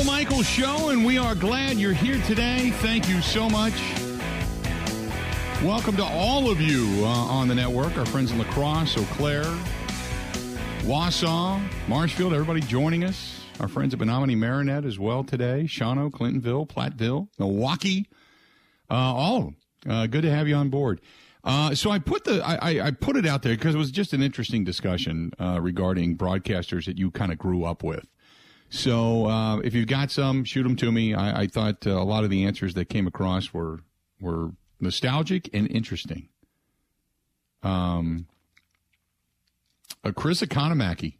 Bill Michaels Show, and we are glad you're here today. Thank you so much. Welcome to all of you uh, on the network, our friends in La Crosse, Eau Claire, Wausau, Marshfield, everybody joining us. Our friends at Menominee Marinette as well today. Shawano, Clintonville, Platteville, Milwaukee, uh, all of them. Uh, good to have you on board. Uh, so I put the I, I, put it out there because it was just an interesting discussion uh, regarding broadcasters that you kind of grew up with. So uh, if you've got some, shoot them to me. I, I thought uh, a lot of the answers that came across were were nostalgic and interesting. Um, uh, Chris Economaki.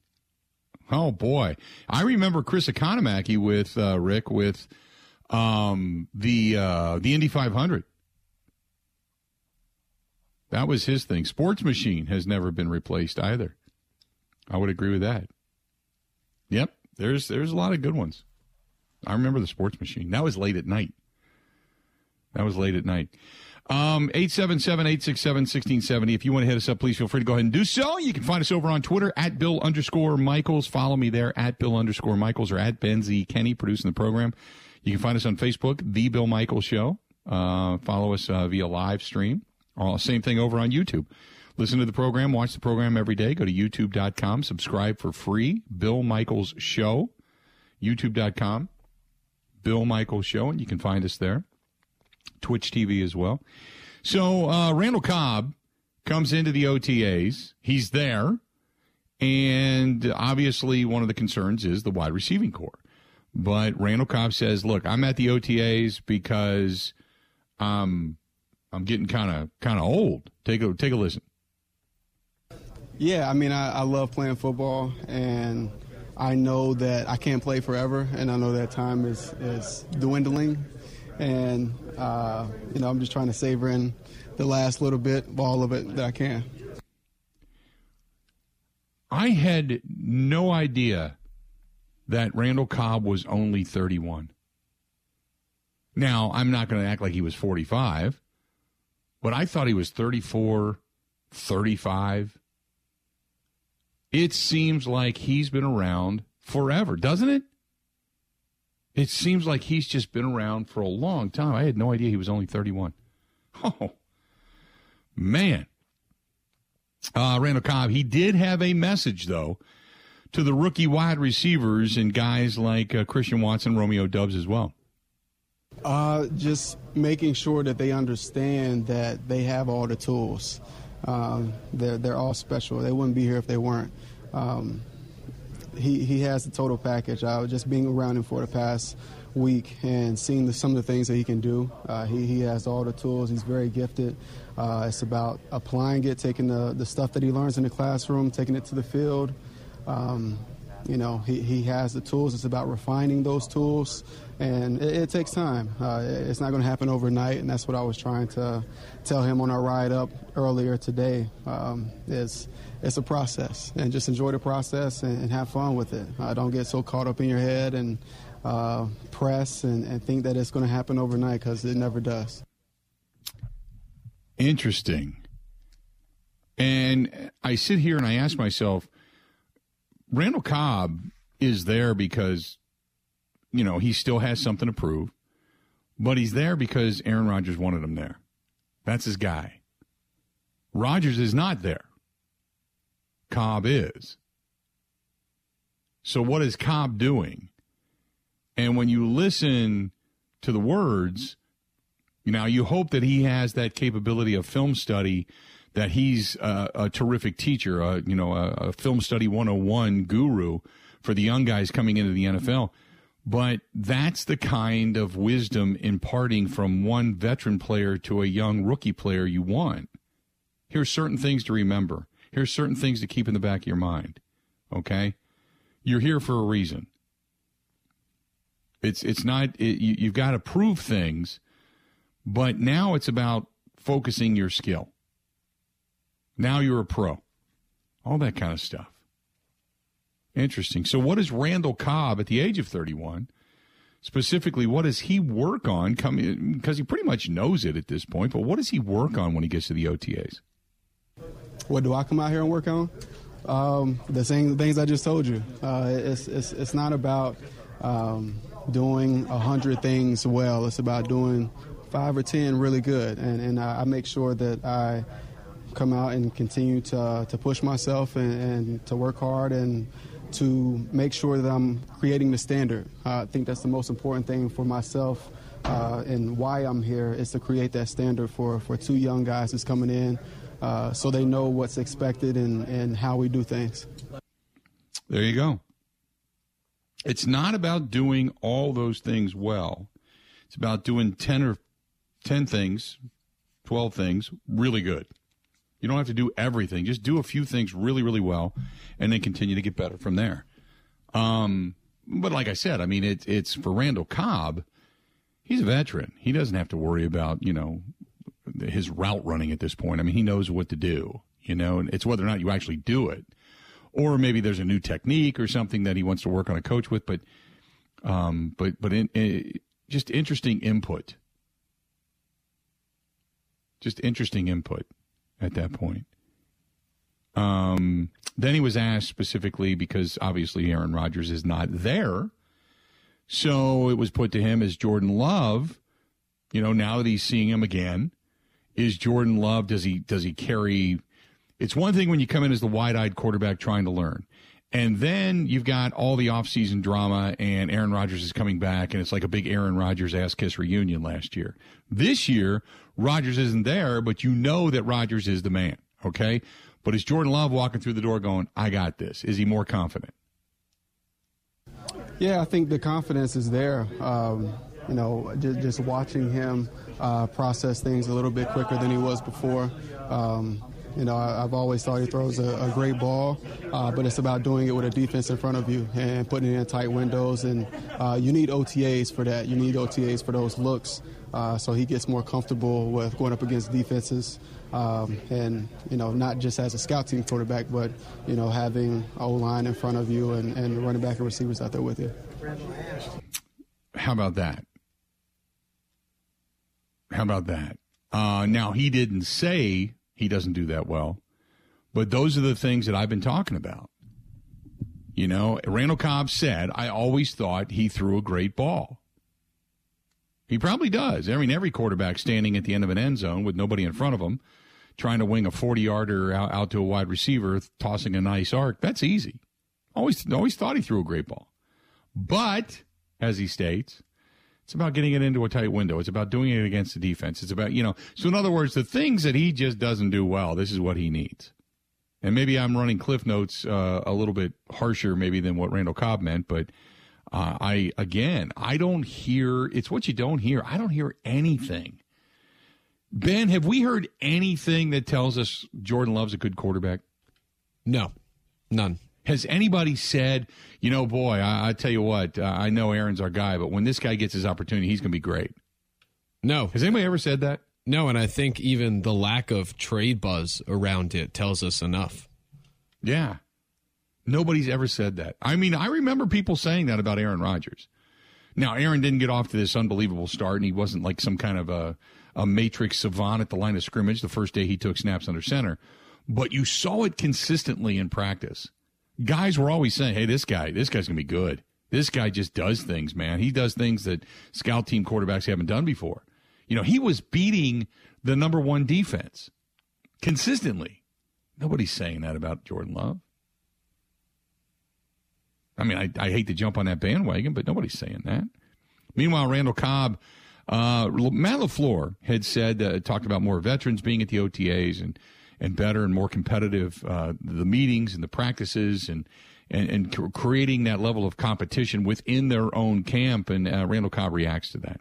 Oh boy, I remember Chris Economaki with uh, Rick with um, the uh, the Indy 500. That was his thing. Sports Machine has never been replaced either. I would agree with that. Yep, there's there's a lot of good ones. I remember the Sports Machine. That was late at night. That was late at night. Um, 877-867-1670. If you want to hit us up, please feel free to go ahead and do so. You can find us over on Twitter at Bill underscore Michaels. Follow me there at Bill underscore Michaels or at Ben Z Kenny producing the program. You can find us on Facebook, The Bill Michaels Show. Uh, follow us uh, via live stream. Uh, same thing over on YouTube. Listen to the program, watch the program every day. Go to youtube.com, subscribe for free. Bill Michaels Show, youtube.com, Bill Michaels Show, and you can find us there. Twitch TV as well. So uh, Randall Cobb comes into the OTAs. He's there. And obviously, one of the concerns is the wide receiving corps. But Randall Cobb says, look, I'm at the OTAs because um, I'm getting kind of kind of old. Take a take a listen. Yeah, I mean, I, I love playing football, and I know that I can't play forever, and I know that time is is dwindling, and uh, you know, I'm just trying to savor in the last little bit of all of it that I can. I had no idea that Randall Cobb was only 31. Now, I'm not going to act like he was 45 but I thought he was 34, 35. It seems like he's been around forever, doesn't it? It seems like he's just been around for a long time. I had no idea he was only 31. Oh, man. Uh, Randall Cobb, he did have a message, though, to the rookie wide receivers and guys like uh, Christian Watson, Romeo Doubs as well. Uh, just making sure that they understand that they have all the tools. Um, they're they're all special. They wouldn't be here if they weren't. Um, he he has the total package. I was just being around him for the past week and seeing the, some of the things that he can do. Uh, he he has all the tools. He's very gifted. Uh, it's about applying it, taking the the stuff that he learns in the classroom, taking it to the field. Um, you know, he, he has the tools. It's about refining those tools and it, it takes time. Uh, it's not going to happen overnight, and that's what I was trying to tell him on our ride up earlier today. Um, it's it's a process, and just enjoy the process and, and have fun with it. Uh, don't get so caught up in your head and uh, press and, and think that it's going to happen overnight because it never does. Interesting. And I sit here and I ask myself, Randall Cobb is there because you know, he still has something to prove, but he's there because Aaron Rodgers wanted him there. That's his guy. Rodgers is not there. Cobb is. So what is Cobb doing? And when you listen to the words, now you hope that he has that capability of film study, that he's a, a terrific teacher, a, you know, a, a film study 101 guru for the young guys coming into the NFL. But that's the kind of wisdom imparting from one veteran player to a young rookie player you want. Here's certain things to remember. Here's certain things to keep in the back of your mind. Okay? You're here for a reason. It's it's not it, you, you've got to prove things, but now it's about focusing your skill. Now you're a pro. All that kind of stuff. Interesting. So, what does Randall Cobb at the age of 31 specifically? What does he work on? Coming because he pretty much knows it at this point. But what does he work on when he gets to the OTAs? What do I come out here and work on? Um, the same things I just told you. Uh, it's, it's it's not about um, doing a hundred things well. It's about doing five or ten really good, and and I, I make sure that I come out and continue to to push myself and, and to work hard and to make sure that I'm creating the standard. Uh, I think that's the most important thing for myself uh, and why I'm here is to create that standard for, for two young guys that's coming in uh, so they know what's expected and, and how we do things. There you go. It's not about doing all those things well. It's about doing 10 or 10 things, 12 things really good. You don't have to do everything. Just do a few things really, really well, and then continue to get better from there. Um, but like I said, I mean, it's it's for Randall Cobb. He's a veteran. He doesn't have to worry about you know his route running at this point. I mean, he knows what to do. You know, and it's whether or not you actually do it, or maybe there's a new technique or something that he wants to work on a coach with. But, um, but but in, in just interesting input. Just interesting input at that point. Um, then he was asked specifically because obviously Aaron Rodgers is not there. So it was put to him as Jordan Love, you know, now that he's seeing him again, is Jordan Love, does he does he carry it's one thing when you come in as the wide-eyed quarterback trying to learn. And then you've got all the offseason drama, and Aaron Rodgers is coming back, and it's like a big Aaron Rodgers ass kiss reunion last year. This year, Rodgers isn't there, but you know that Rodgers is the man, okay? But is Jordan Love walking through the door going, I got this? Is he more confident? Yeah, I think the confidence is there. Um, you know, just, just watching him uh, process things a little bit quicker than he was before. Um, you know, I, have always thought he throws a, a great ball, uh, but it's about doing it with a defense in front of you and putting it in tight windows. And uh, you need OTAs for that. You need OTAs for those looks. Uh, so he gets more comfortable with going up against defenses, um, and you know, not just as a scout team quarterback, but you know, having O line in front of you and, and running back and receivers out there with you. How about that? How about that? Uh, now he didn't say he doesn't do that well. But those are the things that I've been talking about. You know, Randall Cobb said, I always thought he threw a great ball. He probably does. I mean, every quarterback standing at the end of an end zone with nobody in front of him, trying to wing a 40 yarder out, out, to a wide receiver, tossing a nice arc, that's easy. Always, always thought he threw a great ball. But, as he states, it's about getting it into a tight window. It's about doing it against the defense. It's about, you know, so in other words, the things that he just doesn't do well, this is what he needs. And maybe I'm running Cliff Notes uh, a little bit harsher, maybe than what Randall Cobb meant, but uh, I, again, I don't hear, it's what you don't hear. I don't hear anything. Ben, have we heard anything that tells us Jordan Love's a good quarterback? No, none. Has anybody said, you know, boy, I, I tell you what, uh, I know Aaron's our guy, but when this guy gets his opportunity, he's going to be great? No. Has anybody ever said that? No, and I think even the lack of trade buzz around it tells us enough. Yeah. Nobody's ever said that. I mean, I remember people saying that about Aaron Rodgers. Now, Aaron didn't get off to this unbelievable start, and he wasn't like some kind of a, a matrix savant at the line of scrimmage the first day he took snaps under center. But you saw it consistently in practice guys were always saying, "Hey, this guy, this guy's gonna be good. This guy just does things, man. He does things that scout team quarterbacks haven't done before." You know, he was beating the number one defense consistently. Nobody's saying that about Jordan Love. I mean, I, I hate to jump on that bandwagon, but nobody's saying that. Meanwhile, Randall Cobb, uh, Matt LaFleur had said, uh, talked about more veterans being at the OTAs and and better and more competitive uh, the meetings and the practices and and, and creating that level of competition within their own camp. And uh, Randall Cobb reacts to that.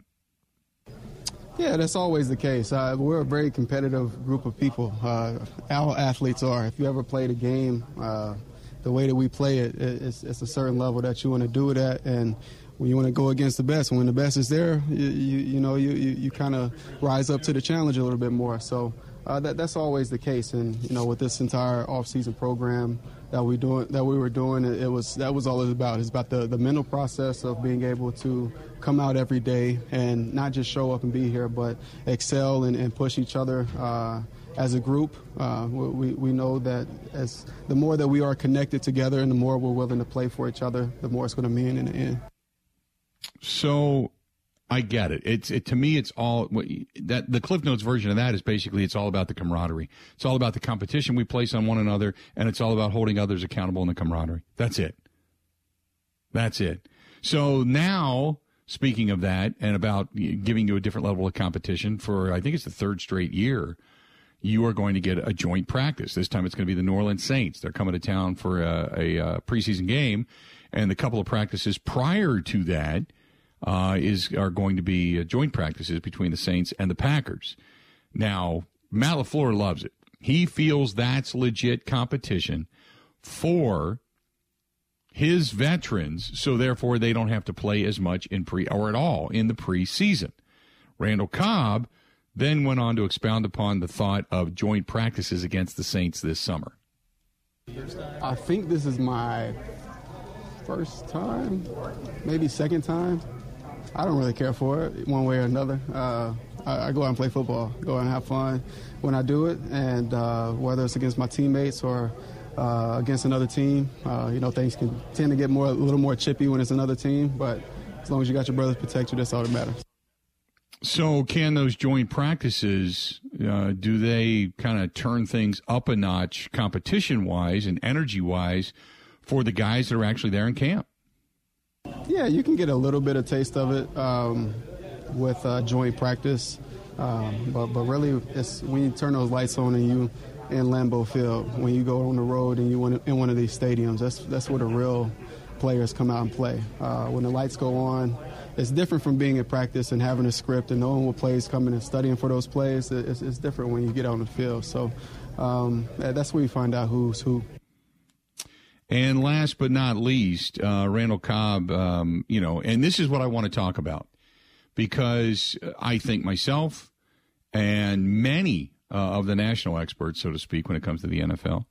Yeah, that's always the case. Uh, we're a very competitive group of people. Uh, our athletes are. If you ever played a game, uh, the way that we play it, it's, it's, a certain level that you want to do it at, and when you want to go against the best, when the best is there, you, you, you know, you, you, you kind of rise up to the challenge a little bit more. So uh, that, that's always the case, and you know, with this entire off-season program that we doing that we were doing, it, it was that was all it's about. It's about the, the mental process of being able to come out every day and not just show up and be here, but excel and, and push each other. Uh, as a group, uh, we, we know that as the more that we are connected together and the more we're willing to play for each other, the more it's going to mean in the end. So I get it. It's it to me. It's all that the Cliff Notes version of that is basically it's all about the camaraderie. It's all about the competition we place on one another, and it's all about holding others accountable in the camaraderie. That's it. That's it. So now, speaking of that, and about giving you a different level of competition for, I think it's the third straight year, you are going to get a joint practice. This time it's going to be the New Orleans Saints. They're coming to town for a, a, a preseason game, and the couple of practices prior to that uh, is are going to be uh, joint practices between the Saints and the Packers. Now, Matt LaFleur loves it. He feels that's legit competition for his veterans, so therefore they don't have to play as much in pre or at all in the preseason. Randall Cobb then went on to expound upon the thought of joint practices against the Saints this summer. I think this is my first time, maybe second time I don't really care for it one way or another. Uh, I, I, go out and play football, go out and have fun when I do it, and uh, whether it's against my teammates or uh, against another team, uh, you know, things can tend to get more a little more chippy when it's another team. But as long as you got your brothers protect you, that's all that matters. So, can those joint practices uh, do they kind of turn things up a notch, competition wise and energy wise, for the guys that are actually there in camp? Yeah, you can get a little bit of taste of it um, with uh, joint practice, um, but but really, it's when you turn those lights on and you in Lambeau Field, when you go on the road and you in one of these stadiums, that's that's where the real players come out and play. Uh, when the lights go on, it's different from being in practice and having a script and knowing what plays coming and studying for those plays. It's, it's different when you get on the field. So um, that's where you find out who's who. And last but not least, uh, Randall Cobb, um, you know, and this is what I want to talk about because I think myself and many uh, of the national experts, so to speak, when it comes to the NFL,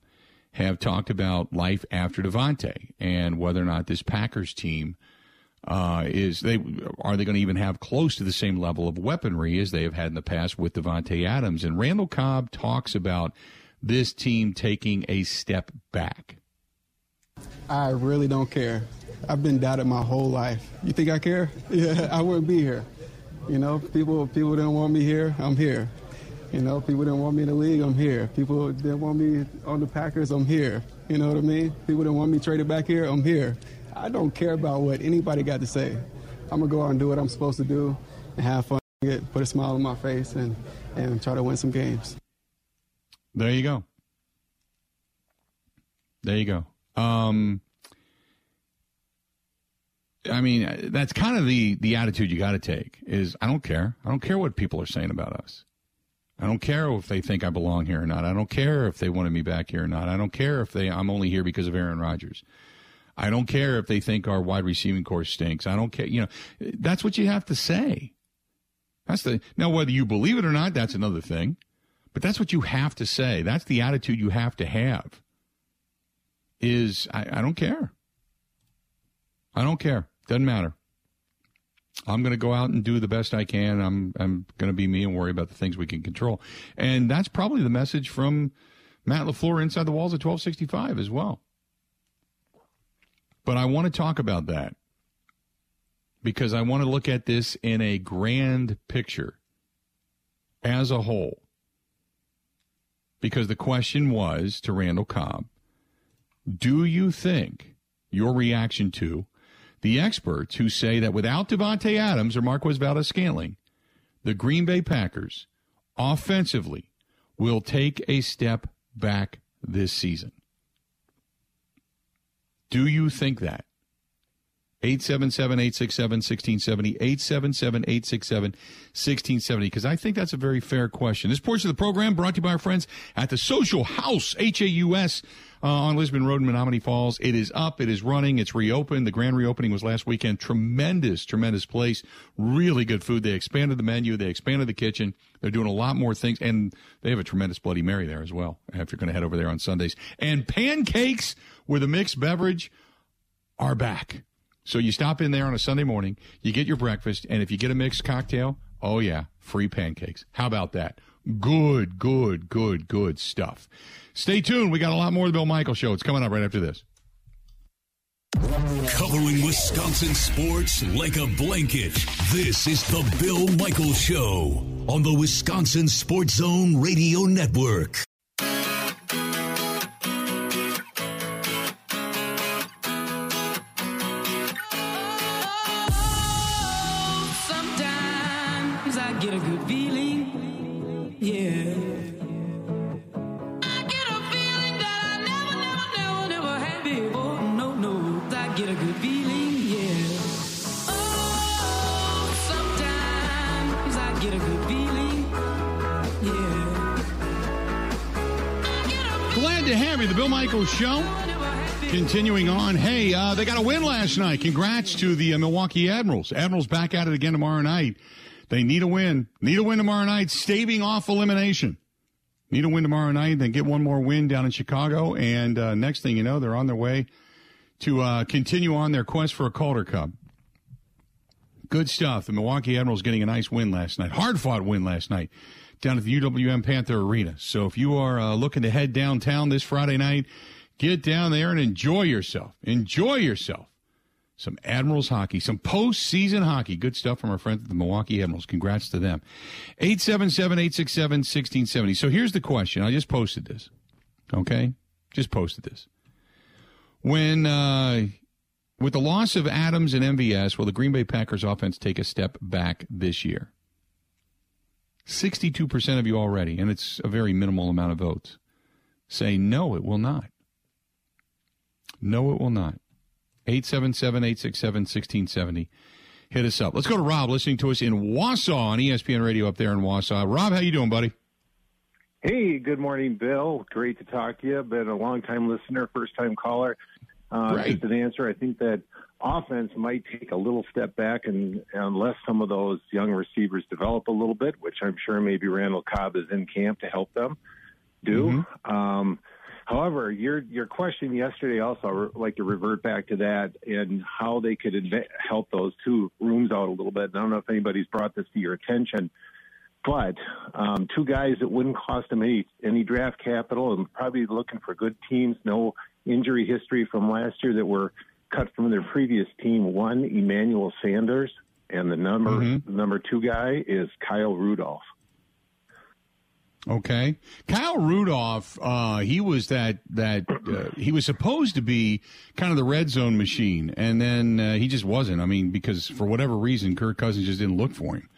have talked about life after Davante and whether or not this Packers team uh, is they are they going to even have close to the same level of weaponry as they have had in the past with Davante Adams. And Randall Cobb talks about this team taking a step back. I really don't care. I've been doubted my whole life. You think I care? Yeah, I wouldn't be here. You know, people people didn't want me here. I'm here. You know, people didn't want me in the league. I'm here. People didn't want me on the Packers. I'm here. You know what I mean? People didn't want me traded back here. I'm here. I don't care about what anybody got to say. I'm gonna go out and do what I'm supposed to do and have fun, put a smile on my face, and and try to win some games. There you go. There you go. Um, I mean, that's kind of the the attitude you got to take. Is I don't care. I don't care what people are saying about us. I don't care if they think I belong here or not. I don't care if they wanted me back here or not. I don't care if they I'm only here because of Aaron Rodgers. I don't care if they think our wide receiving corps stinks. I don't care. You know, that's what you have to say. That's the now whether you believe it or not, that's another thing. But that's what you have to say. That's the attitude you have to have is I, I don't care. I don't care. Doesn't matter. I'm going to go out and do the best I can. I'm I'm going to be me and worry about the things we can control. And that's probably the message from Matt LaFleur inside the walls of 1265 as well. But I want to talk about that because I want to look at this in a grand picture as a whole. Because the question was to Randall Cobb do you think your reaction to the experts who say that without Davante Adams or Marquez Valdes-Scantling, the Green Bay Packers offensively will take a step back this season? Do you think that? 877 867 1670, 877 867 1670, because I think that's a very fair question. This portion of the program brought to you by our friends at the Social House, H A U S uh, on Lisbon Road in Menomonee Falls. It is up. It is running. It's reopened. The grand reopening was last weekend. Tremendous, tremendous place. Really good food. They expanded the menu. They expanded the kitchen. They're doing a lot more things. And they have a tremendous Bloody Mary there as well if you're going to head over there on Sundays. And pancakes with a mixed beverage are back. So you stop in there on a Sunday morning, you get your breakfast, and if you get a mixed cocktail, oh yeah, free pancakes. How about that? Good, good, good, good stuff. Stay tuned. We got a lot more of the Bill Michael Show. It's coming up right after this. Covering Wisconsin sports like a blanket. This is the Bill Michaels Show on the Wisconsin Sports Zone Radio Network. Oh, sometimes I get a good feeling, yeah. The Bill Michaels Show. Continuing on, hey, uh, they got a win last night. Congrats to the uh, Milwaukee Admirals. Admirals back at it again tomorrow night. They need a win. Need a win tomorrow night, staving off elimination. Need a win tomorrow night, then get one more win down in Chicago. And uh, next thing you know, they're on their way to uh, continue on their quest for a Calder Cup. Good stuff. The Milwaukee Admirals getting a nice win last night. Hard fought win last night down at the UWM Panther Arena. So if you are uh, looking to head downtown this Friday night, get down there and enjoy yourself. Enjoy yourself. Some Admirals hockey, some postseason hockey. Good stuff from our friends at the Milwaukee Admirals. Congrats to them. 877 867 1670. So here's the question. I just posted this. Okay? Just posted this. When, uh, with the loss of Adams and MVS, will the Green Bay Packers offense take a step back this year? 62% of you already, and it's a very minimal amount of votes, say no, it will not. No, it will not. 877 867 1670. Hit us up. Let's go to Rob listening to us in Wausau on ESPN Radio up there in Wausau. Rob, how you doing, buddy? Hey, good morning, Bill. Great to talk to you. Been a long time listener, first time caller. Uh, Great. Just an answer. I think that offense might take a little step back, and unless some of those young receivers develop a little bit, which I'm sure maybe Randall Cobb is in camp to help them do. Um, however, your your question yesterday also I would like to revert back to that and how they could help those two rooms out a little bit. I don't know if anybody's brought this to your attention. But um, two guys that wouldn't cost them any any draft capital and probably looking for good teams, no injury history from last year that were cut from their previous team. One, Emmanuel Sanders, and the number Mhm. number two guy is Kyle Rudolph. Okay, Kyle Rudolph. Uh, he was that that uh, he was supposed to be kind of the red zone machine, and then uh, he just wasn't. I mean, because for whatever reason, Kirk Cousins just didn't look for him,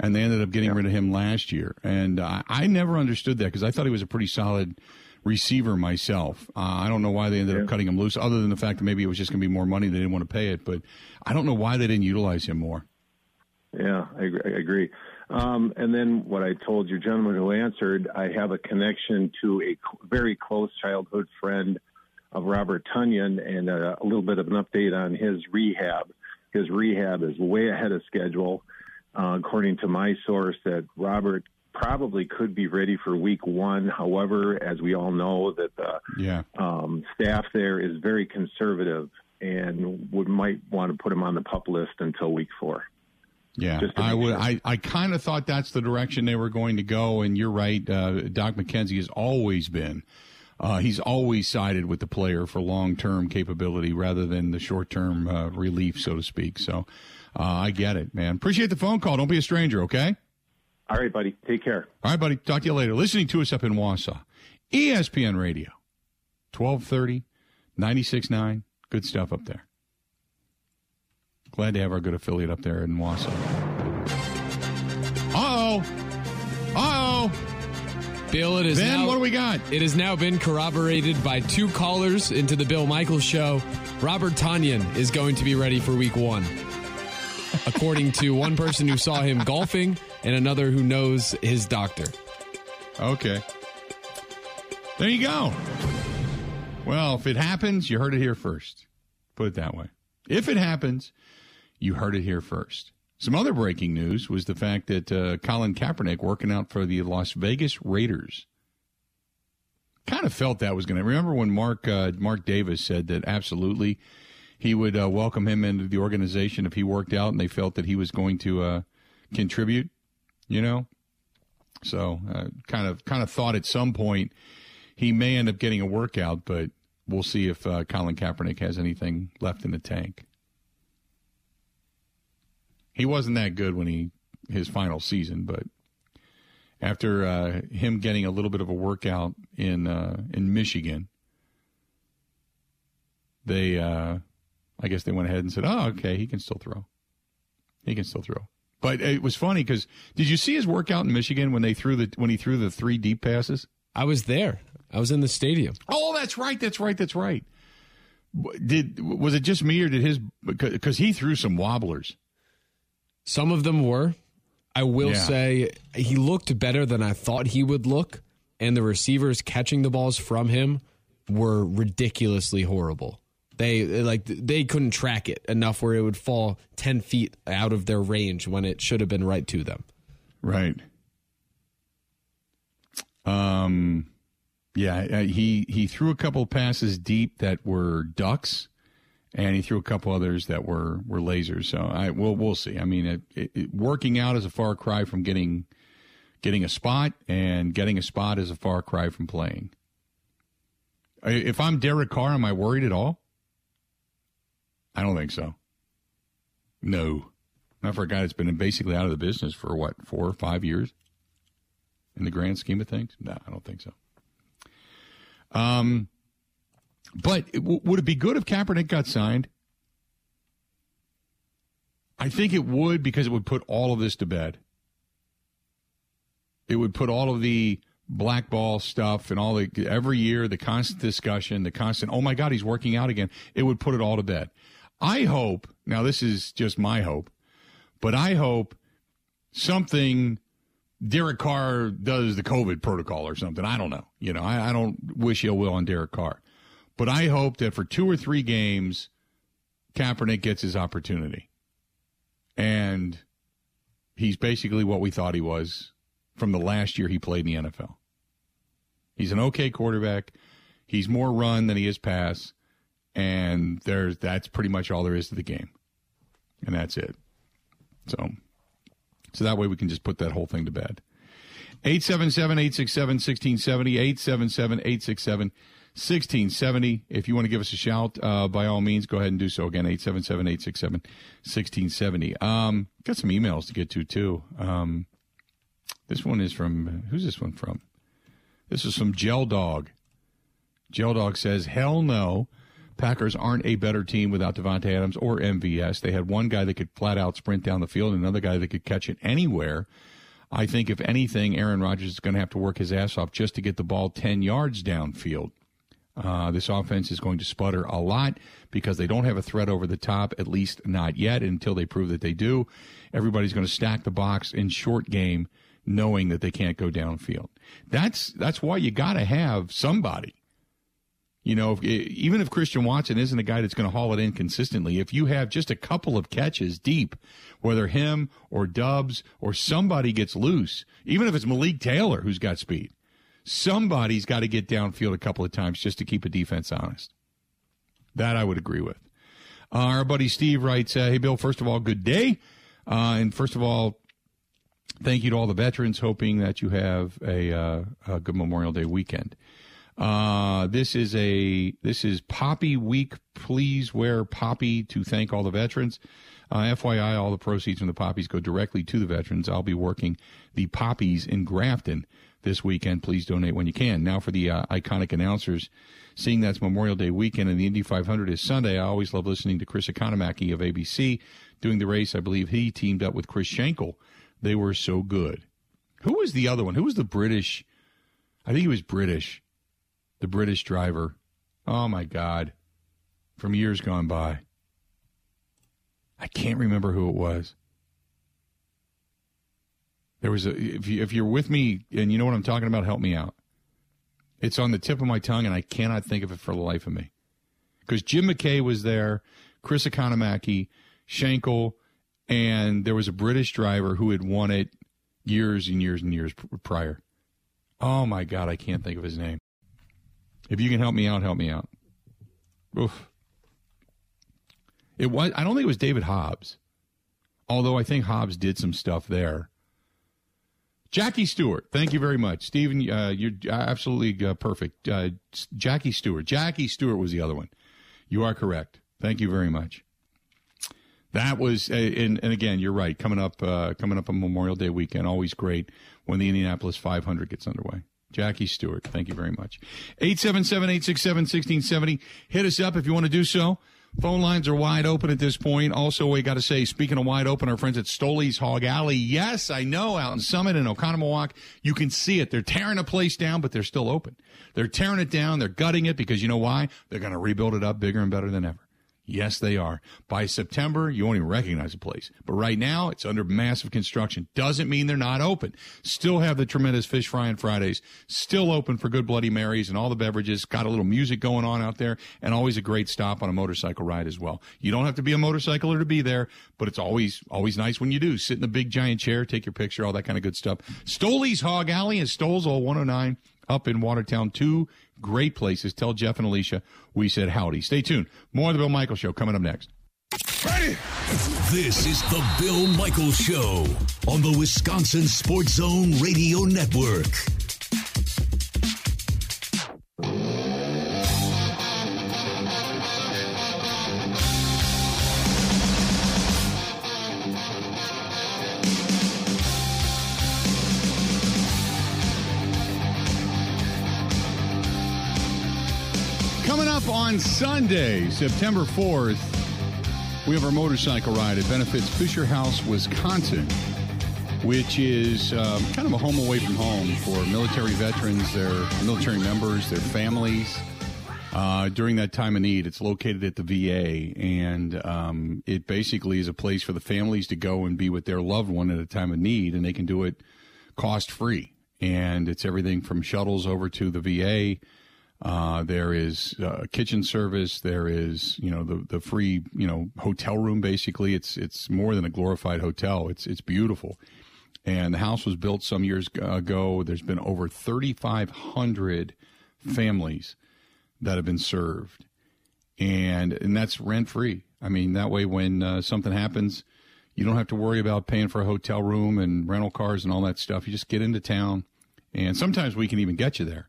and they ended up getting rid of him last year. And I never understood that because I thought he was a pretty solid receiver myself. Uh, I don't know why they ended up cutting him loose, other than the fact that maybe it was just going to be more money they didn't want to pay it. But I don't know why they didn't utilize him more. Yeah, I, agree- I agree. Um, and then what I told your gentleman who answered, I have a connection to a very close childhood friend of Robert Tonyan and a, a little bit of an update on his rehab. His rehab is way ahead of schedule. Uh, according to my source, that Robert probably could be ready for week one. However, as we all know, that the Yeah. um, staff there is very conservative and would might want to put him on the pup list until week four. Yeah, I would. sure. I, I kind of thought that's the direction they were going to go, and you're right. Uh, Doc McKenzie has always been. Uh, he's always sided with the player for long term capability rather than the short term uh, relief, so to speak. So uh, I get it, man. Appreciate the phone call. Don't be a stranger, okay? All right, buddy. Take care. All right, buddy. Talk to you later. Listening to us up in Wausau. ESPN Radio, 1230, 96.9. Good stuff up there. Glad to have our good affiliate up there in Wausau. Uh-oh. Uh-oh. Bill, it is Ben, now, what do we got? It has now been corroborated by two callers into the Bill Michaels show. Robert Tonyan is going to be ready for week one. According to one person who saw him golfing and another who knows his doctor. Okay. There you go. Well, if it happens, you heard it here first. Put it that way. If it happens, you heard it here first. Some other breaking news was the fact that uh, Colin Kaepernick working out for the Las Vegas Raiders. Kind of felt that was going to. Remember when Mark uh, Mark Davis said that absolutely he would uh, welcome him into the organization if he worked out, and they felt that he was going to uh, contribute. You know, so uh, kind of kind of thought at some point he may end up getting a workout, but we'll see if uh, Colin Kaepernick has anything left in the tank. He wasn't that good when he his final season, but after uh, him getting a little bit of a workout in uh, in Michigan, they uh, I guess they went ahead and said, "Oh, okay, he can still throw. He can still throw." But it was funny because did you see his workout in Michigan when they threw the when he threw the three deep passes? I was there. I was in the stadium. Oh, that's right. That's right. That's right. Did was it just me or did his because he threw some wobblers? Some of them were. I will Yeah. say he looked better than I thought he would look, and the receivers catching the balls from him were ridiculously horrible. They like they couldn't track it enough where it would fall ten feet out of their range when it should have been right to them. Right. Um, yeah, he he threw a couple passes deep that were ducks, and he threw a couple others that were were lasers. So I we'll we'll see. I mean, it, it, it, working out is a far cry from getting getting a spot, and getting a spot is a far cry from playing. If I'm Derek Carr, am I worried at all? I don't think so. No. Not for a guy that's been basically out of the business for what, four or five years? In the grand scheme of things? No, I don't think so. Um, but it, w- would it be good if Kaepernick got signed? I think it would because it would put all of this to bed. It would put all of the blackball stuff and all the every year the constant discussion, the constant oh my god he's working out again. It would put it all to bed. I hope now this is just my hope, but I hope something Derek Carr does the COVID protocol or something. I don't know. You know, I, I don't wish ill will on Derek Carr, but I hope that for two or three games, Kaepernick gets his opportunity, and he's basically what we thought he was from the last year he played in the NFL. He's an okay quarterback. He's more run than he is pass, and there's that's pretty much all there is to the game, and that's it. So, so that way we can just put that whole thing to bed. 877-867-1670, 877-867-1670. If you want to give us a shout, uh, by all means, go ahead and do so. Again, 877-867-1670. Um, got some emails to get to, too. Um, this one is from, who's this one from? This is from Gel Dog. Gel Dog says, hell no. Packers aren't a better team without Davante Adams or MVS. They had one guy that could flat out sprint down the field another guy that could catch it anywhere. I think, if anything, Aaron Rodgers is going to have to work his ass off just to get the ball 10 yards downfield. Uh, this offense is going to sputter a lot because they don't have a threat over the top, at least not yet, until they prove that they do. Everybody's going to stack the box in short game, knowing that they can't go downfield. That's that's why you got to have somebody. You know, if, even if Christian Watson isn't a guy that's going to haul it in consistently, if you have just a couple of catches deep, whether him or Doubs or somebody gets loose, even if it's Malik Taylor who's got speed, somebody's got to get downfield a couple of times just to keep a defense honest. That I would agree with. Uh, our buddy Steve writes, uh, "Hey Bill, first of all, good day, uh, and first of all, thank you to all the veterans. Hoping that you have a, uh, a good Memorial Day weekend." Uh, this is a this is Poppy Week. Please wear poppy to thank all the veterans. Uh, FYI, all the proceeds from the poppies go directly to the veterans. I'll be working the poppies in Grafton this weekend. Please donate when you can. Now for the uh, iconic announcers. Seeing that's Memorial Day weekend and the Indy 500 is Sunday, I always love listening to Chris Economaki of ABC doing the race. I believe he teamed up with Chris Schenkel. They were so good. Who was the other one? Who was the British? I think he was British the British driver. Oh my God. From years gone by. I can't remember who it was. There was a if you if you're with me and you know what I'm talking about, help me out. It's on the tip of my tongue and I cannot think of it for the life of me. Because Jim McKay was there, Chris Economaki, Schenkel, and there was a British driver who had won it years and years and years prior. Oh my God, I can't think of his name. If you can help me out, help me out. Oof. It was. I don't think it was David Hobbs, although I think Hobbs did some stuff there. Jackie Stewart, thank you very much, Stephen. Uh, you're absolutely uh, perfect. Uh, Jackie Stewart. Jackie Stewart was the other one. You are correct. Thank you very much. That was, uh, and, and again, you're right. Coming up, uh, coming up on Memorial Day weekend, always great when the Indianapolis 500 gets underway. Jackie Stewart, thank you very much. 877-867-1670. Hit us up if you want to do so. Phone lines are wide open at this point. Also, we got to say, speaking of wide open, our friends at Stoley's Hog Alley. Yes, I know, out in Summit and Oconomowoc, you can see it. They're tearing a place down, but they're still open. They're tearing it down. They're gutting it because you know why? They're going to rebuild it up bigger and better than ever. Yes, they are. By September, you won't even recognize the place. But right now, it's under massive construction. Doesn't mean they're not open. Still have the tremendous fish fry on Fridays. Still open for good Bloody Marys and all the beverages. Got a little music going on out there, and always a great stop on a motorcycle ride as well. You don't have to be a motorcycler to be there, but it's always always nice when you do. Sit in a big giant chair, take your picture, all that kind of good stuff. Stoley's Hog Alley is Stoles All 109 up in Watertown. Two great places. Tell Jeff and Alicia we said howdy. Stay tuned. More of the Bill Michael Show coming up next. Ready? This is the Bill Michael Show on the Wisconsin Sports Zone Radio Network. On Sunday, September 4th, we have our motorcycle ride. It benefits Fisher House, Wisconsin, which is um, kind of a home away from home for military veterans, their military members, their families. Uh, during that time of need, it's located at the VA, and um, it basically is a place for the families to go and be with their loved one at a time of need, and they can do it cost free. And it's everything from shuttles over to the VA. Uh, there is uh, kitchen service. There is, you know, the the free, you know, hotel room. Basically, it's it's more than a glorified hotel. It's it's beautiful, and the house was built some years ago. There's been over 3,500 families that have been served, and and that's rent free. I mean, that way when uh, something happens, you don't have to worry about paying for a hotel room and rental cars and all that stuff. You just get into town, and sometimes we can even get you there.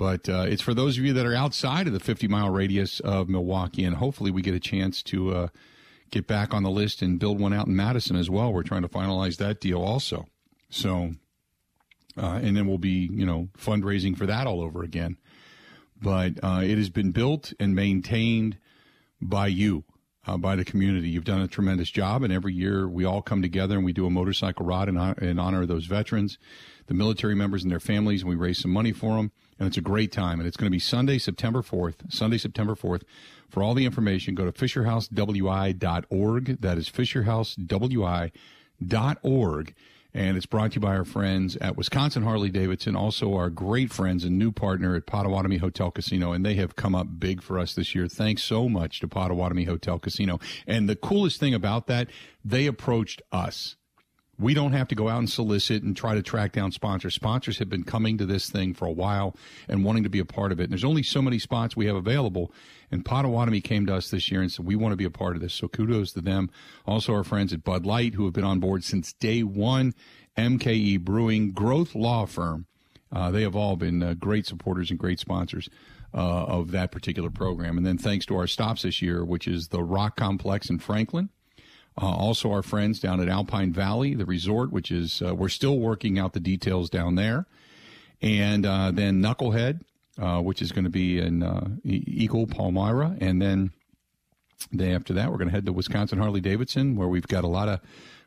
But uh, it's for those of you that are outside of the 50 mile radius of Milwaukee, and hopefully we get a chance to uh, get back on the list and build one out in Madison as well. We're trying to finalize that deal also. So, uh, and then we'll be, you know, fundraising for that all over again. But uh, it has been built and maintained by you, uh, by the community. You've done a tremendous job, and every year we all come together and we do a motorcycle ride in, in honor of those veterans, the military members and their families, and we raise some money for them and it's a great time. And it's going to be Sunday, September 4th. Sunday, September 4th. For all the information, go to fisherhousewi.org. That is fisherhousewi.org. And it's brought to you by our friends at Wisconsin Harley Davidson, also our great friends and new partner at Potawatomi Hotel Casino. And they have come up big for us this year. Thanks so much to Potawatomi Hotel Casino. And the coolest thing about that, they approached us. We don't have to go out and solicit and try to track down sponsors. Sponsors have been coming to this thing for a while and wanting to be a part of it. And there's only so many spots we have available. And Potawatomi came to us this year and said, we want to be a part of this. So kudos to them. Also, our friends at Bud Light, who have been on board since day one, MKE Brewing, Growth Law Firm. Uh, they have all been uh, great supporters and great sponsors uh, of that particular program. And then thanks to our stops this year, which is the Rock Complex in Franklin. Uh, also, our friends down at Alpine Valley, the resort, which is, uh, we're still working out the details down there. And uh, then Knucklehead, uh, which is going to be in uh, Eagle, Palmyra. And then day after that, we're going to head to Wisconsin Harley Davidson, where we've got a lot of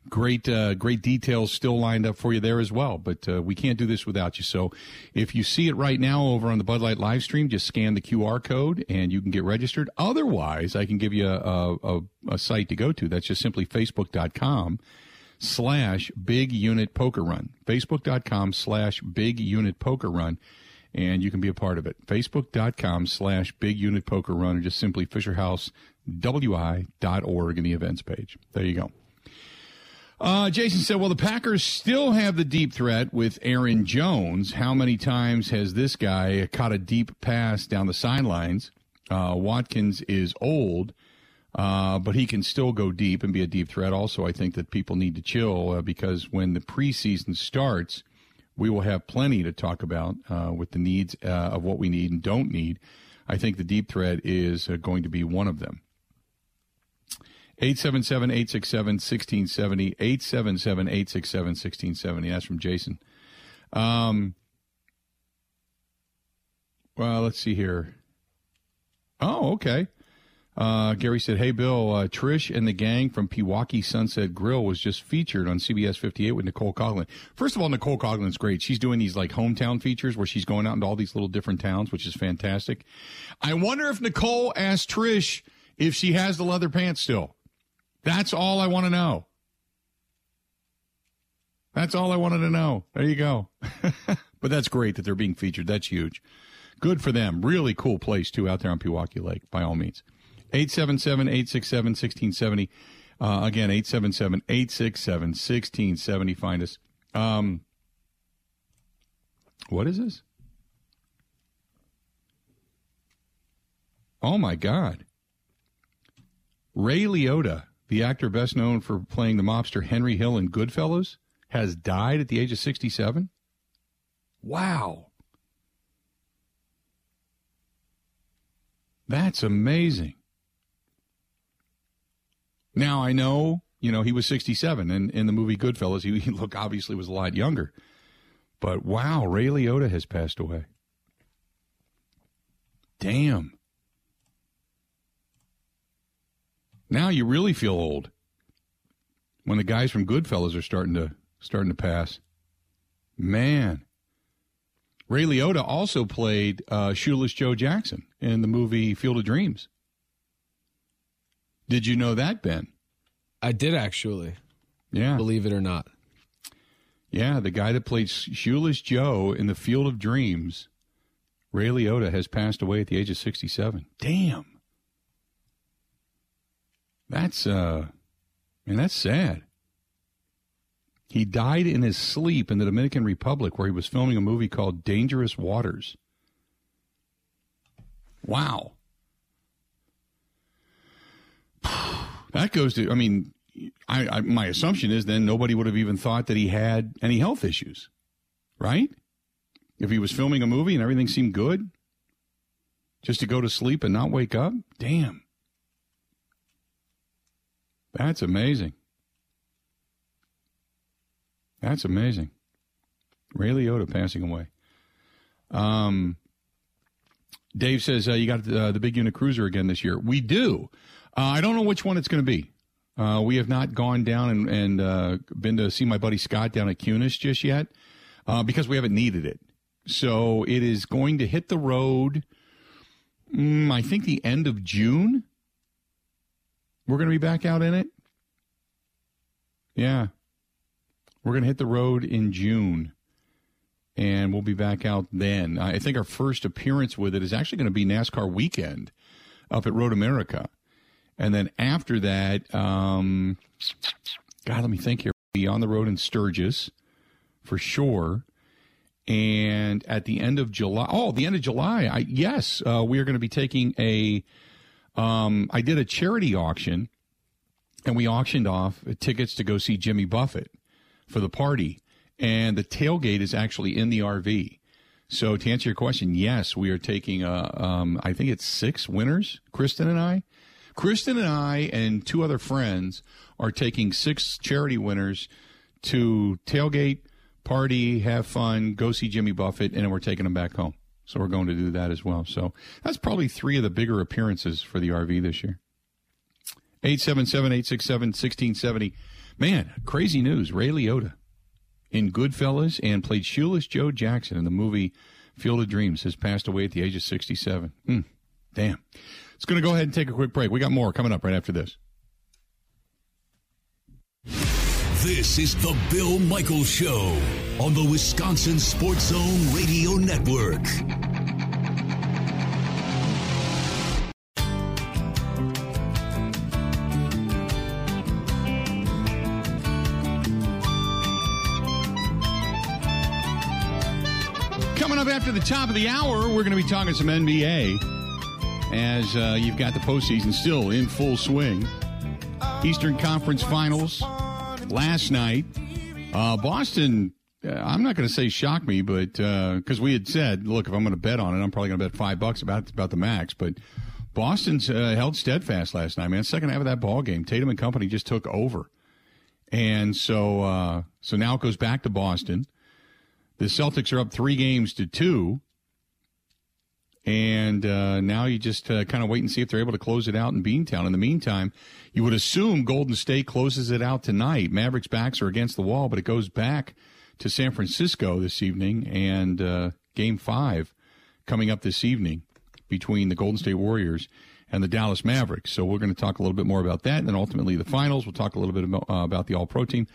great uh, great details still lined up for you there as well. But uh, we can't do this without you. So if you see it right now over on the Bud Light live stream, just scan the QR code and you can get registered. Otherwise, I can give you a, a, a site to go to. That's just simply facebook.com slash big unit poker run. Facebook.com slash big unit poker run. And you can be a part of it. Facebook.com slash big unit poker run or just simply fisherhousewi.org in the events page. There you go. Uh, Jason said, well, the Packers still have the deep threat with Aaron Jones. How many times has this guy caught a deep pass down the sidelines? Uh, Watkins is old, uh, but he can still go deep and be a deep threat. Also, I think that people need to chill uh, because when the preseason starts, we will have plenty to talk about uh, with the needs uh, of what we need and don't need. I think the deep threat is going to be one of them. 877 867 1670. 877 867 1670. That's from Jason. Um, well, let's see here. Oh, okay. Uh, Gary said, "Hey Bill, uh, Trish and the gang from Pewaukee Sunset Grill was just featured on CBS 58 with Nicole Coughlin. First of all, Nicole Coughlin's great. She's doing these like hometown features where she's going out into all these little different towns, which is fantastic. I wonder if Nicole asked Trish if she has the leather pants still. That's all I want to know. That's all I wanted to know. There you go. but that's great that they're being featured. That's huge. Good for them. Really cool place too out there on Pewaukee Lake. By all means." 877 867 1670. Uh, again, 877 867 1670. Find us. Um, what is this? Oh, my God. Ray Liotta, the actor best known for playing the mobster Henry Hill in Goodfellas, has died at the age of 67? Wow. That's amazing. Now I know, you know, he was 67, and in the movie Goodfellas, he, he look obviously was a lot younger. But wow, Ray Liotta has passed away. Damn. Now you really feel old when the guys from Goodfellas are starting to starting to pass. Man. Ray Liotta also played uh, Shoeless Joe Jackson in the movie Field of Dreams. Did you know that, Ben? I did actually, Yeah. believe it or not. Yeah, the guy that played Shoeless Joe in the Field of Dreams, Ray Liotta, has passed away at the age of 67. Damn. That's, uh, man, that's sad. He died in his sleep in the Dominican Republic where he was filming a movie called Dangerous Waters. Wow. That goes to, I mean, I, I, my assumption is then nobody would have even thought that he had any health issues, right? If he was filming a movie and everything seemed good, just to go to sleep and not wake up, damn, that's amazing. That's amazing. Ray Liotta passing away. Um, Dave says uh, you got uh, the big unit cruiser again this year. We do. Uh, I don't know which one it's going to be. Uh, we have not gone down and, and uh, been to see my buddy Scott down at Cunis just yet uh, because we haven't needed it. So it is going to hit the road, mm, I think, the end of June. We're going to be back out in it. Yeah. We're going to hit the road in June and we'll be back out then. I think our first appearance with it is actually going to be NASCAR weekend up at Road America. And then after that, um, God, let me think here. Be on the road in Sturgis for sure. And at the end of July, oh, the end of July, I, yes, uh, we are going to be taking a. Um, I did a charity auction, and we auctioned off tickets to go see Jimmy Buffett for the party, and the tailgate is actually in the RV. So to answer your question, yes, we are taking. Uh, um, I think it's six winners. Kristen and I. Kristen and I and two other friends are taking six charity winners to tailgate, party, have fun, go see Jimmy Buffett, and we're taking them back home. So we're going to do that as well. So that's probably three of the bigger appearances for the RV this year. 877-867-1670. Man, crazy news. Ray Liotta in Goodfellas and played Shoeless Joe Jackson in the movie Field of Dreams has passed away at the age of 67. Hmm. damn. It's going to go ahead and take a quick break. We got more coming up right after this. This is the Bill Michaels Show on the Wisconsin Sports Zone Radio Network. Coming up after the top of the hour, we're going to be talking some NBA as uh, you've got the postseason still in full swing. Eastern Conference Finals last night. Uh, Boston I'm not going to say shock me, but because we had said, look, if I'm going to bet on it, I'm probably going to bet five bucks about about the max. But Boston's uh, held steadfast last night, man. Second half of that ball game, Tatum and company just took over, and so uh, so now it goes back to Boston. The Celtics are up three games to two, and uh, now you just uh, kind of wait and see if they're able to close it out in Beantown. In the meantime, you would assume Golden State closes it out tonight. Mavericks' backs are against the wall, but it goes back to San Francisco this evening, and uh, Game Five coming up this evening between the Golden State Warriors and the Dallas Mavericks. So we're going to talk a little bit more about that, and then ultimately the finals. We'll talk a little bit about, uh, about the All Pro team,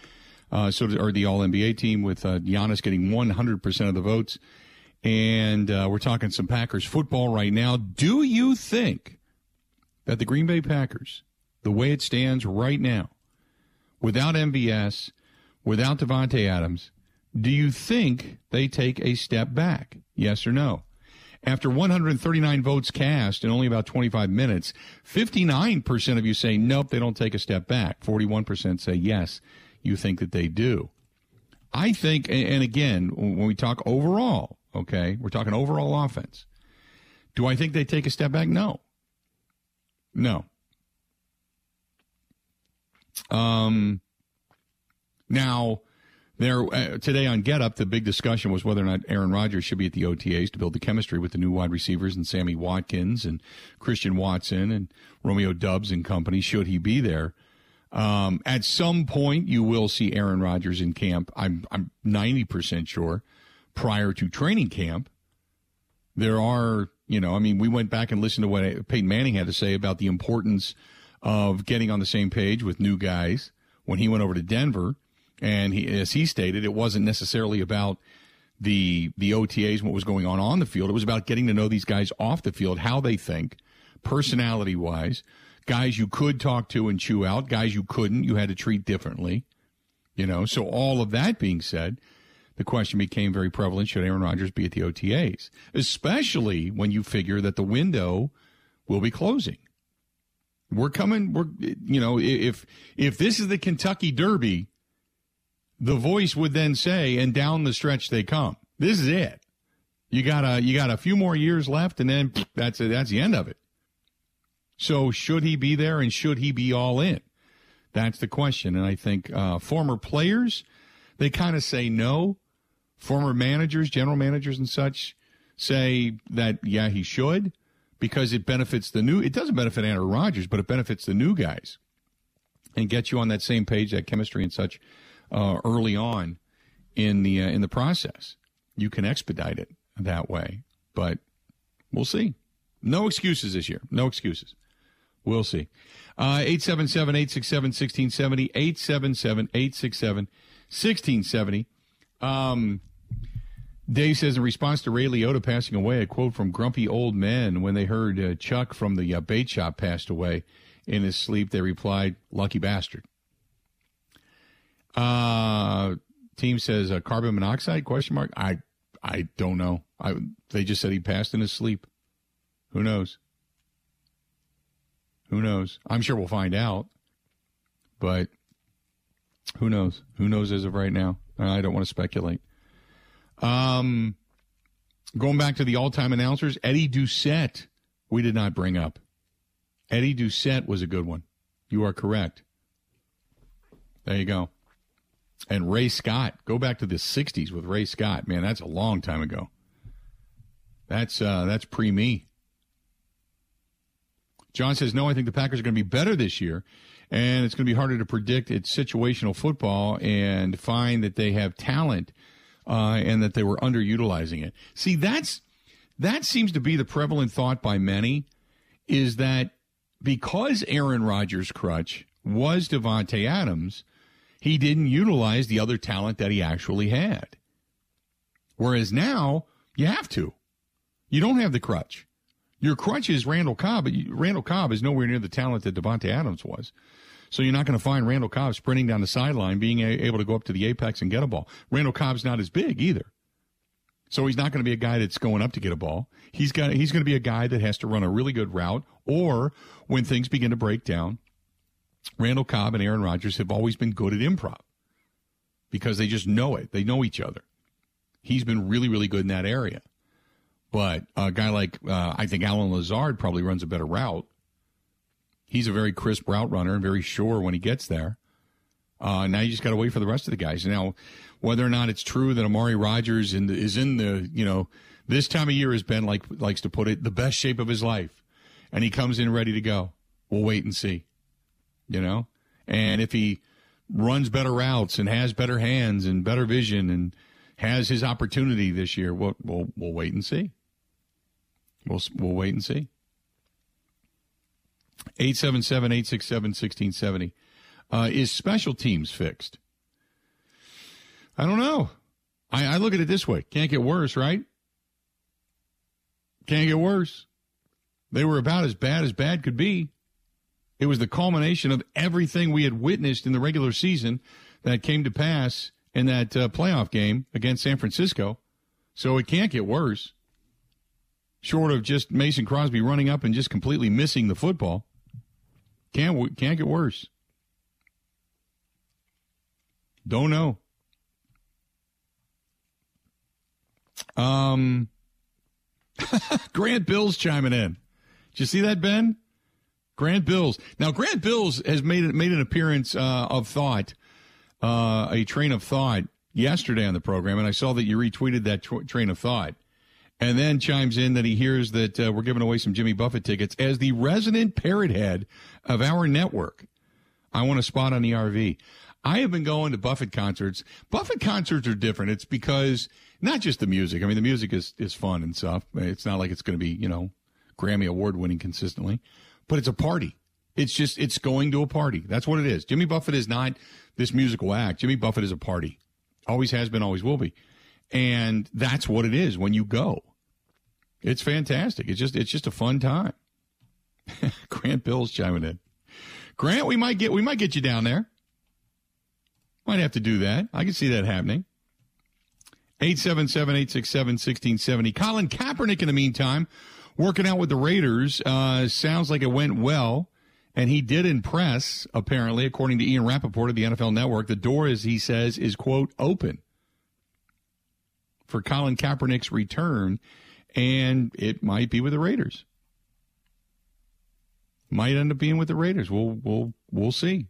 uh, so or the All NBA team with uh, Giannis getting 100 percent of the votes, and uh, we're talking some Packers football right now. Do you think that the Green Bay Packers, the way it stands right now, without MVS, without Davante Adams, do you think they take a step back? Yes or no? After 139 votes cast in only about 25 minutes, 59% of you say nope, they don't take a step back. 41% say yes, you think that they do. I think, and again, when we talk overall, okay, we're talking overall offense. Do I think they take a step back? No. No. Um, now, there uh, today on Get Up, the big discussion was whether or not Aaron Rodgers should be at the OTAs to build the chemistry with the new wide receivers and Sammy Watkins and Christian Watson and Romeo Doubs and company. Should he be there? Um, at some point, you will see Aaron Rodgers in camp. I'm I'm ninety percent sure. Prior to training camp, there are you know, I mean, we went back and listened to what Peyton Manning had to say about the importance of getting on the same page with new guys when he went over to Denver and he, as he stated, it wasn't necessarily about the the OTAs and what was going on on the field. It was about getting to know these guys off the field, how they think, personality wise, guys you could talk to and chew out, guys you couldn't, you had to treat differently. You know, so all of that being said, the question became very prevalent: Should Aaron Rodgers be at the OTAs, especially when you figure that the window will be closing? We're coming. We're you know if if this is the Kentucky Derby the voice would then say, and down the stretch they come. This is it. You got a you got a few more years left, and then that's it. That's the end of it. So should he be there, and should he be all in? That's the question. And I think uh, former players, they kind of say no. Former managers, general managers, and such say that yeah he should because it benefits the new. It doesn't benefit Aaron Rodgers, but it benefits the new guys and gets you on that same page, that chemistry and such uh, early on in the uh, in the process. You can expedite it that way, but we'll see. No excuses this year. No excuses. We'll see. Uh, 877 867 1670. 877 867 1670. Um, Dave says in response to Ray Liotta passing away, a quote from grumpy old men when they heard uh, Chuck from the uh, bait shop passed away in his sleep. They replied, "Lucky bastard." Uh, team says uh, carbon monoxide? Question mark. I I don't know. I they just said he passed in his sleep. Who knows? Who knows? I'm sure we'll find out. But who knows? Who knows as of right now? I don't want to speculate. Um, going back to the all-time announcers, Eddie Doucette, we did not bring up. Eddie Doucette was a good one. You are correct. There you go. And Ray Scott. Go back to the 60s with Ray Scott. Man, that's a long time ago. That's uh, that's pre me. John says, no, I think the Packers are going to be better this year, and it's going to be harder to predict. It's situational football and find that they have talent uh, and that they were underutilizing it. See, that's that seems to be the prevalent thought by many is that because Aaron Rodgers' crutch was Davante Adams – he didn't utilize the other talent that he actually had. Whereas now, you have to. You don't have the crutch. Your crutch is Randall Cobb, but Randall Cobb is nowhere near the talent that Davante Adams was. So you're not going to find Randall Cobb sprinting down the sideline, being able to go up to the apex and get a ball. Randall Cobb's not as big either. So he's not going to be a guy that's going up to get a ball. He's got he's going to be a guy that has to run a really good route or when things begin to break down, Randall Cobb and Aaron Rodgers have always been good at improv. because they just know it. They know each other. He's been really, really good in that area. But a guy like, uh, I think Allen Lazard probably runs a better route. He's a very crisp route runner and very sure when he gets there. Uh, now you just got to wait for the rest of the guys. Now, whether or not it's true that Amari Rodgers in the, is in the, you know, this time of year, has been like likes to put it, the best shape of his life, and he comes in ready to go. We'll wait and see. You know, and if he runs better routes and has better hands and better vision and has his opportunity this year, we'll we'll, we'll wait and see. We'll we'll wait and see. 877-867-1670. Uh, is special teams fixed? I don't know. I, I look at it this way. Can't get worse, right? Can't get worse. They were about as bad as bad could be. It was the culmination of everything we had witnessed in the regular season that came to pass in that uh, playoff game against San Francisco. So it can't get worse. Short of just Mason Crosby running up and just completely missing the football. Can't can't get worse. Don't know. Um, Grant Bills chiming in. Did you see that, Ben? Grant Bills. Now, Grant Bills has made made an appearance uh, of thought, uh, a train of thought yesterday on the program, and I saw that you retweeted that tw- train of thought. And then chimes in that he hears that uh, we're giving away some Jimmy Buffett tickets as the resident parrot head of our network. I want a spot on the RV. I have been going to Buffett concerts. Buffett concerts are different. It's because not just the music. I mean, the music is, is fun and stuff. It's not like it's going to be, you know, Grammy award winning consistently, but it's a party. It's just, it's going to a party. That's what it is. Jimmy Buffett is not this musical act. Jimmy Buffett is a party. Always has been, always will be. And that's what it is when you go. It's fantastic. It's just, it's just a fun time. Grant Bill's chiming in. Grant, we might get, we might get you down there. Might have to do that. I can see that happening. 877-867-1670. Colin Kaepernick, in the meantime, working out with the Raiders. Uh, sounds like it went well. And he did impress, apparently, according to Ian Rapoport of the NFL Network. The door, as he says, is, quote, open for Colin Kaepernick's return. And it might be with the Raiders. Might end up being with the Raiders. We'll, we'll, we'll see.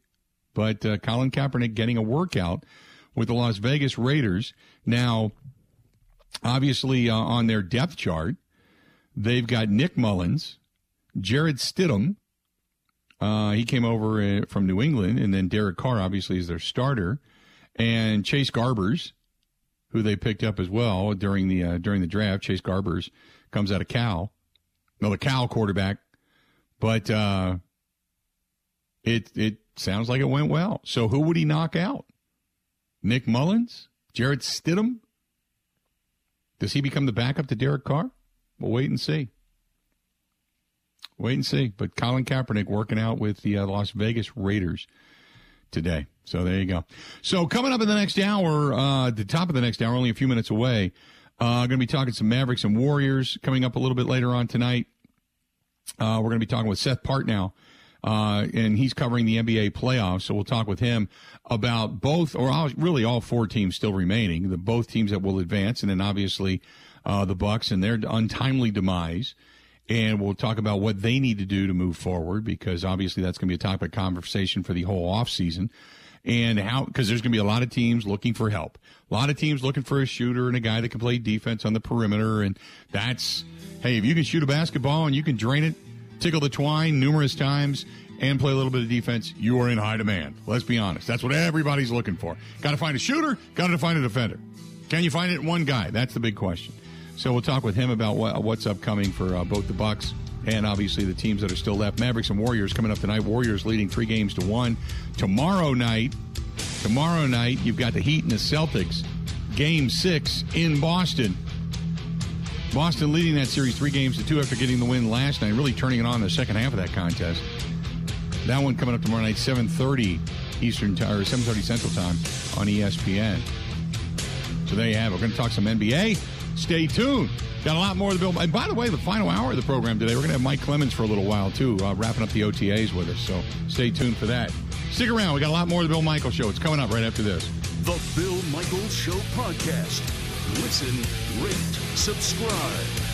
But uh, Colin Kaepernick getting a workout with the Las Vegas Raiders. Now, obviously, uh, on their depth chart, they've got Nick Mullens, Jarrett Stidham. Uh, he came over uh, from New England, and then Derek Carr, obviously, is their starter, and Chase Garbers, who they picked up as well during the uh, during the draft. Chase Garbers comes out of Cal, no, the Cal quarterback, but uh, it it sounds like it went well. So who would he knock out? Nick Mullens? Jarrett Stidham? Does he become the backup to Derek Carr? We'll wait and see. Wait and see. But Colin Kaepernick working out with the uh, Las Vegas Raiders today. So there you go. So coming up in the next hour, uh, the top of the next hour, only a few minutes away, uh, going to be talking some Mavericks and Warriors coming up a little bit later on tonight. Uh, we're going to be talking with Seth Partnow uh, and he's covering the NBA playoffs. So we'll talk with him about both, or all, really all four teams still remaining, the both teams that will advance, and then obviously uh, the Bucks and their untimely demise. And we'll talk about what they need to do to move forward because obviously that's going to be a topic of conversation for the whole offseason. And how, because there's going to be a lot of teams looking for help. A lot of teams looking for a shooter and a guy that can play defense on the perimeter. And that's, hey, if you can shoot a basketball and you can drain it, tickle the twine numerous times, and play a little bit of defense, you are in high demand. Let's be honest. That's what everybody's looking for. Got to find a shooter, got to find a defender. Can you find it in one guy? That's the big question. So we'll talk with him about what, what's upcoming for uh, both the Bucks and obviously the teams that are still left. Mavericks and Warriors coming up tonight. Warriors leading three games to one. Tomorrow night, tomorrow night you've got the Heat and the Celtics. Game six in Boston. Boston leading that series three games to two after getting the win last night, really turning it on in the second half of that contest. That one coming up tomorrow night, 7.30 Eastern time, or 7.30 Central Time on ESPN. So there you have it. We're going to talk some NBA. Stay tuned. Got a lot more of the bill. And by the way, the final hour of the program today, we're going to have Mike Clemens for a little while, too, uh, wrapping up the OTAs with us. So stay tuned for that. Stick around. We got a lot more of the Bill Michael Show. It's coming up right after this. The Bill Michael Show podcast. Listen, rate, subscribe.